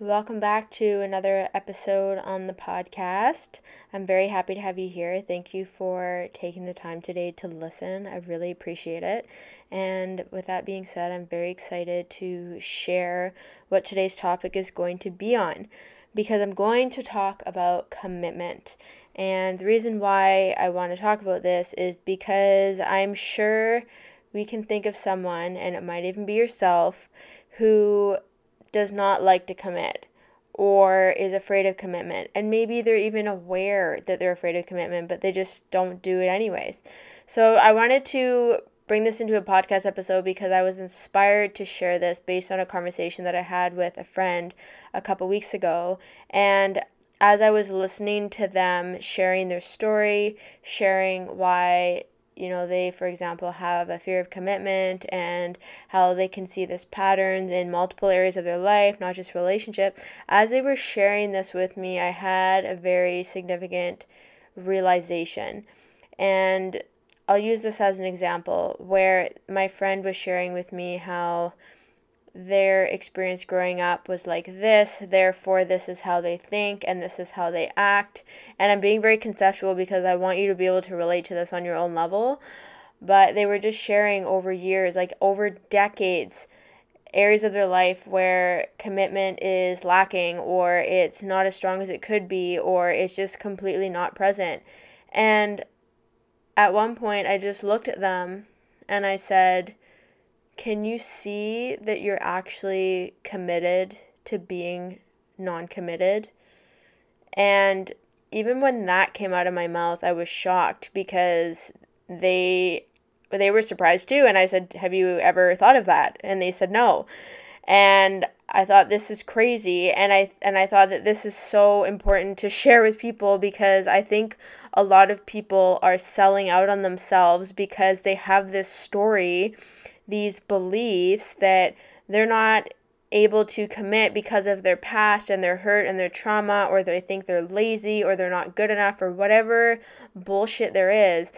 Welcome back to another episode on the podcast. I'm very happy to have you here. Thank you for taking the time today to listen. I really appreciate it. And with that being said, I'm very excited to share what today's topic is going to be on because I'm going to talk about commitment. And the reason why I want to talk about this is because I'm sure we can think of someone, and it might even be yourself, who does not like to commit or is afraid of commitment. And maybe they're even aware that they're afraid of commitment, but they just don't do it anyways. So I wanted to bring this into a podcast episode because I was inspired to share this based on a conversation that I had with a friend a couple weeks ago. And as I was listening to them sharing their story, sharing why you know they for example have a fear of commitment and how they can see this patterns in multiple areas of their life not just relationship. As they were sharing this with me i had a very significant realization. And i'll use this as an example where my friend was sharing with me how their experience growing up was like this, therefore, this is how they think and this is how they act. And I'm being very conceptual because I want you to be able to relate to this on your own level. But they were just sharing over years, like over decades, areas of their life where commitment is lacking or it's not as strong as it could be or it's just completely not present. And at one point, I just looked at them and I said, can you see that you're actually committed to being non committed? And even when that came out of my mouth, I was shocked because they they were surprised too and I said, "Have you ever thought of that?" And they said, "No." And I thought this is crazy and I and I thought that this is so important to share with people because I think a lot of people are selling out on themselves because they have this story these beliefs that they're not able to commit because of their past and their hurt and their trauma, or they think they're lazy or they're not good enough, or whatever bullshit there is.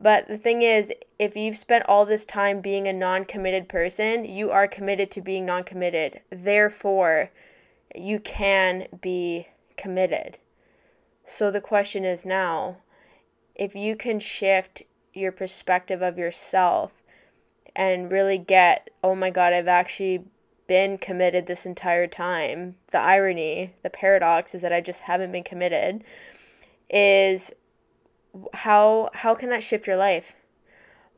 But the thing is, if you've spent all this time being a non committed person, you are committed to being non committed. Therefore, you can be committed. So the question is now if you can shift your perspective of yourself and really get, oh my God, I've actually been committed this entire time. The irony, the paradox is that I just haven't been committed. Is how how can that shift your life?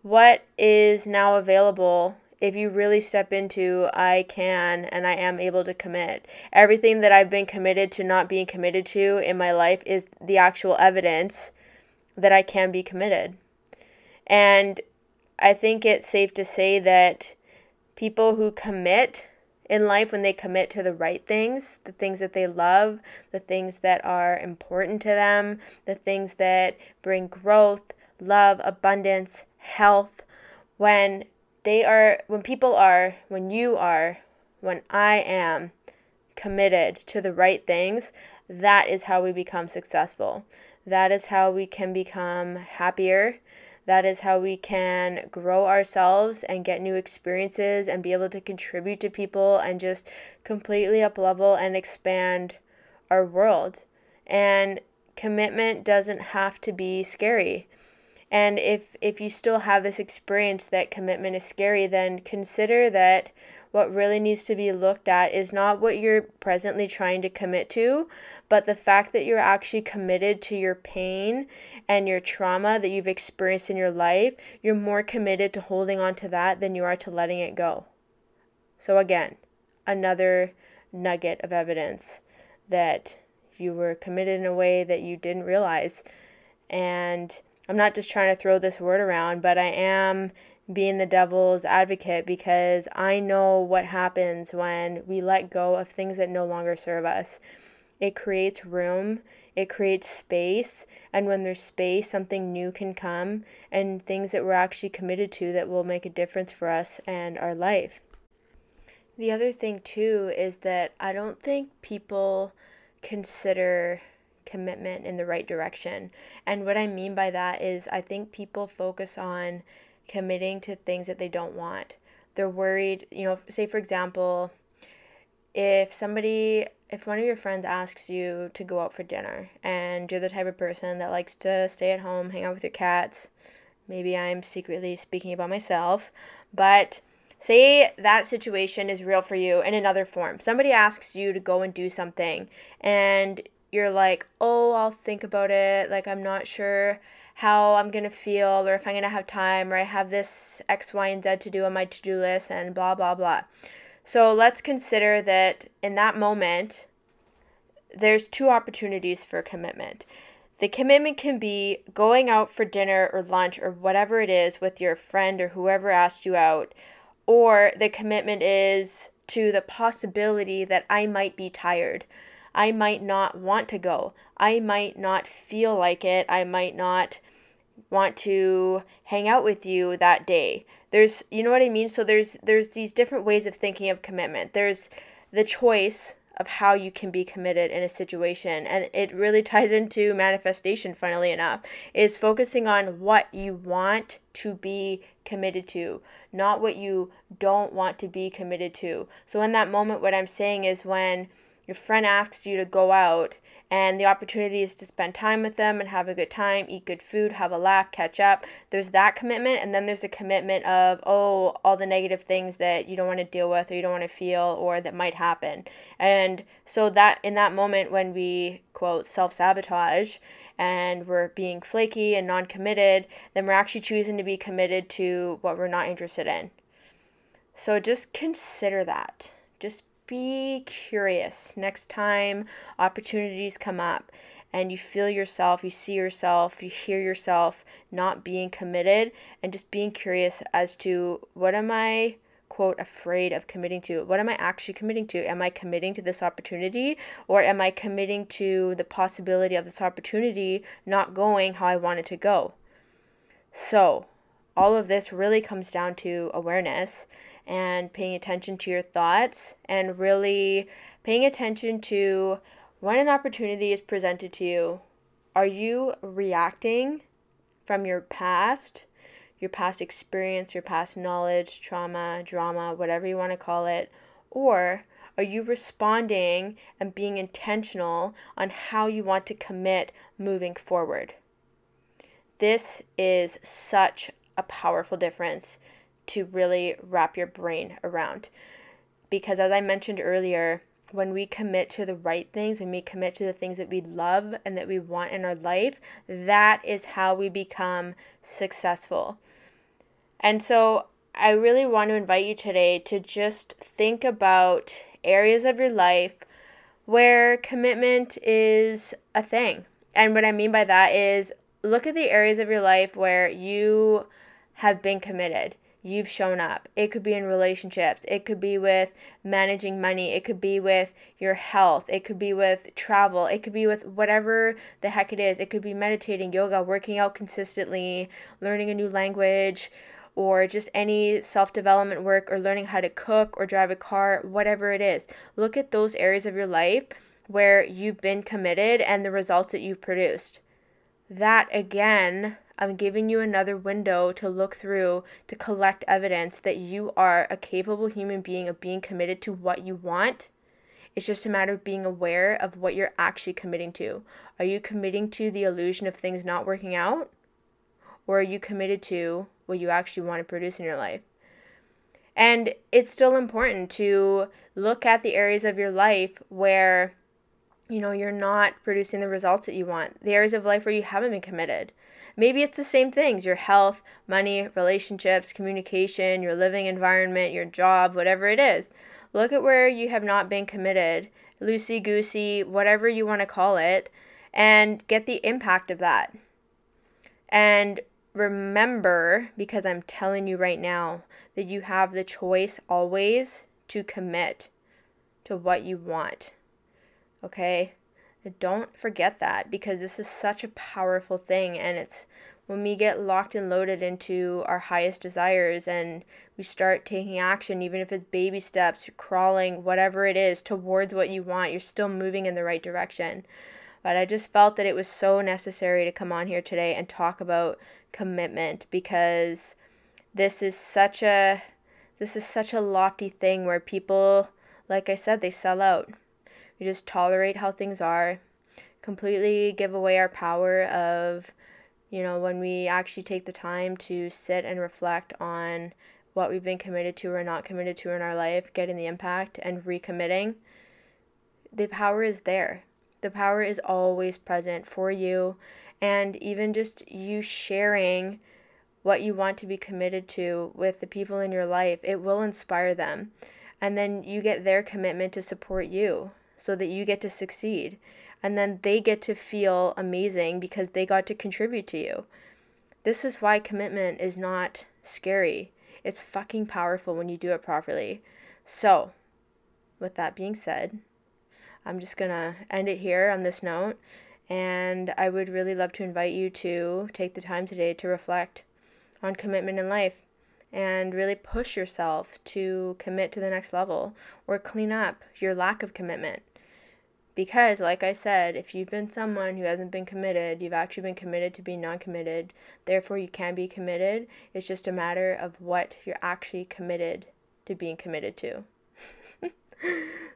What is now available if you really step into I can and I am able to commit. Everything that I've been committed to not being committed to in my life is the actual evidence that I can be committed. And I think it's safe to say that people who commit in life, when they commit to the right things, the things that they love, the things that are important to them, the things that bring growth, love, abundance, health, when they are, when people are, when you are, when I am committed to the right things, that is how we become successful. That is how we can become happier. That is how we can grow ourselves and get new experiences and be able to contribute to people and just completely up level and expand our world. And commitment doesn't have to be scary. And if if you still have this experience that commitment is scary, then consider that what really needs to be looked at is not what you're presently trying to commit to, but the fact that you're actually committed to your pain and your trauma that you've experienced in your life. You're more committed to holding on to that than you are to letting it go. So, again, another nugget of evidence that you were committed in a way that you didn't realize. And I'm not just trying to throw this word around, but I am being the devil's advocate because I know what happens when we let go of things that no longer serve us. it creates room, it creates space, and when there's space, something new can come and things that we're actually committed to that will make a difference for us and our life. The other thing, too, is that I don't think people consider commitment in the right direction. And what I mean by that is, I think people focus on committing to things that they don't want. They're worried, you know, say for example, if somebody if one of your friends asks you to go out for dinner and you're the type of person that likes to stay at home, hang out with your cats, maybe I'm secretly speaking about myself, but say that situation is real for you in another form. Somebody asks you to go and do something and you're like, "Oh, I'll think about it. Like I'm not sure how I'm going to feel or if I'm going to have time or I have this X, Y, and Z to do on my to-do list and blah blah blah." So let's consider that in that moment, there's two opportunities for commitment. The commitment can be going out for dinner or lunch or whatever it is with your friend or whoever asked you out, or the commitment is to the possibility that I might be tired. I might not want to go. I might not feel like it. I might not want to hang out with you that day there's you know what i mean so there's there's these different ways of thinking of commitment there's the choice of how you can be committed in a situation and it really ties into manifestation funnily enough is focusing on what you want to be committed to not what you don't want to be committed to so in that moment what i'm saying is when your friend asks you to go out and the opportunity is to spend time with them and have a good time, eat good food, have a laugh, catch up. There's that commitment, and then there's a commitment of, oh, all the negative things that you don't want to deal with or you don't want to feel or that might happen. And so, that in that moment when we quote self sabotage, and we're being flaky and non committed, then we're actually choosing to be committed to what we're not interested in. So just consider that. Just be curious. Next time opportunities come up and you feel yourself, you see yourself, you hear yourself not being committed and just being curious as to what am I quote afraid of committing to? What am i actually committing to? Am i committing to this opportunity or am i committing to the possibility of this opportunity not going how i want it to go? So all of this really comes down to awareness and paying attention to your thoughts and really paying attention to when an opportunity is presented to you. Are you reacting from your past, your past experience, your past knowledge, trauma, drama, whatever you want to call it? Or are you responding and being intentional on how you want to commit moving forward? This is such a powerful difference to really wrap your brain around. Because as I mentioned earlier, when we commit to the right things, when we commit to the things that we love and that we want in our life, that is how we become successful. And so I really want to invite you today to just think about areas of your life where commitment is a thing. And what I mean by that is look at the areas of your life where you have been committed you've shown up. It could be in relationships, it could be with managing money, it could be with your health, it could be with travel, it could be with whatever the heck it is. It could be meditating, yoga, working out consistently, learning a new language, or just any self development work, or learning how to cook or drive a car, whatever it is. Look at those areas of your life where you've been committed and the results that you've produced. That again I'm giving you another window to look through to collect evidence that you are a capable human being of being committed to what you want. It's just a matter of being aware of what you're actually committing to. Are you committing to the illusion of things not working out? Or are you committed to what you actually want to produce in your life? And it's still important to look at the areas of your life where you know you're not producing the results that you want, the areas of life where you haven't been committed. Maybe it's the same things your health, money, relationships, communication, your living environment, your job, whatever it is. Look at where you have not been committed, loosey goosey, whatever you want to call it, and get the impact of that. And remember, because I'm telling you right now, that you have the choice always to commit to what you want. Okay? Don't forget that because this is such a powerful thing and it's when we get locked and loaded into our highest desires and we start taking action, even if it's baby steps, crawling, whatever it is, towards what you want, you're still moving in the right direction. But I just felt that it was so necessary to come on here today and talk about commitment because this is such a this is such a lofty thing where people like I said they sell out. We just tolerate how things are, completely give away our power of you know, when we actually take the time to sit and reflect on what we've been committed to or not committed to in our life, getting the impact and recommitting, the power is there. The power is always present for you. And even just you sharing what you want to be committed to with the people in your life, it will inspire them. And then you get their commitment to support you so that you get to succeed and then they get to feel amazing because they got to contribute to you. This is why commitment is not scary. It's fucking powerful when you do it properly. So, with that being said, I'm just going to end it here on this note. And I would really love to invite you to take the time today to reflect on commitment in life and really push yourself to commit to the next level or clean up your lack of commitment. Because, like I said, if you've been someone who hasn't been committed, you've actually been committed to being non committed. Therefore, you can be committed. It's just a matter of what you're actually committed to being committed to.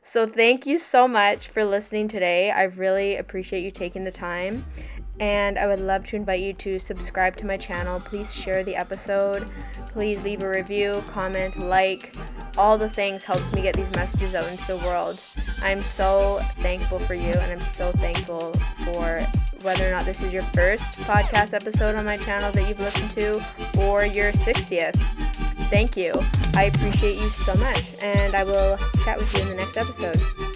so, thank you so much for listening today. I really appreciate you taking the time. And I would love to invite you to subscribe to my channel. Please share the episode. Please leave a review, comment, like. All the things helps me get these messages out into the world. I'm so thankful for you, and I'm so thankful for whether or not this is your first podcast episode on my channel that you've listened to or your 60th. Thank you. I appreciate you so much, and I will chat with you in the next episode.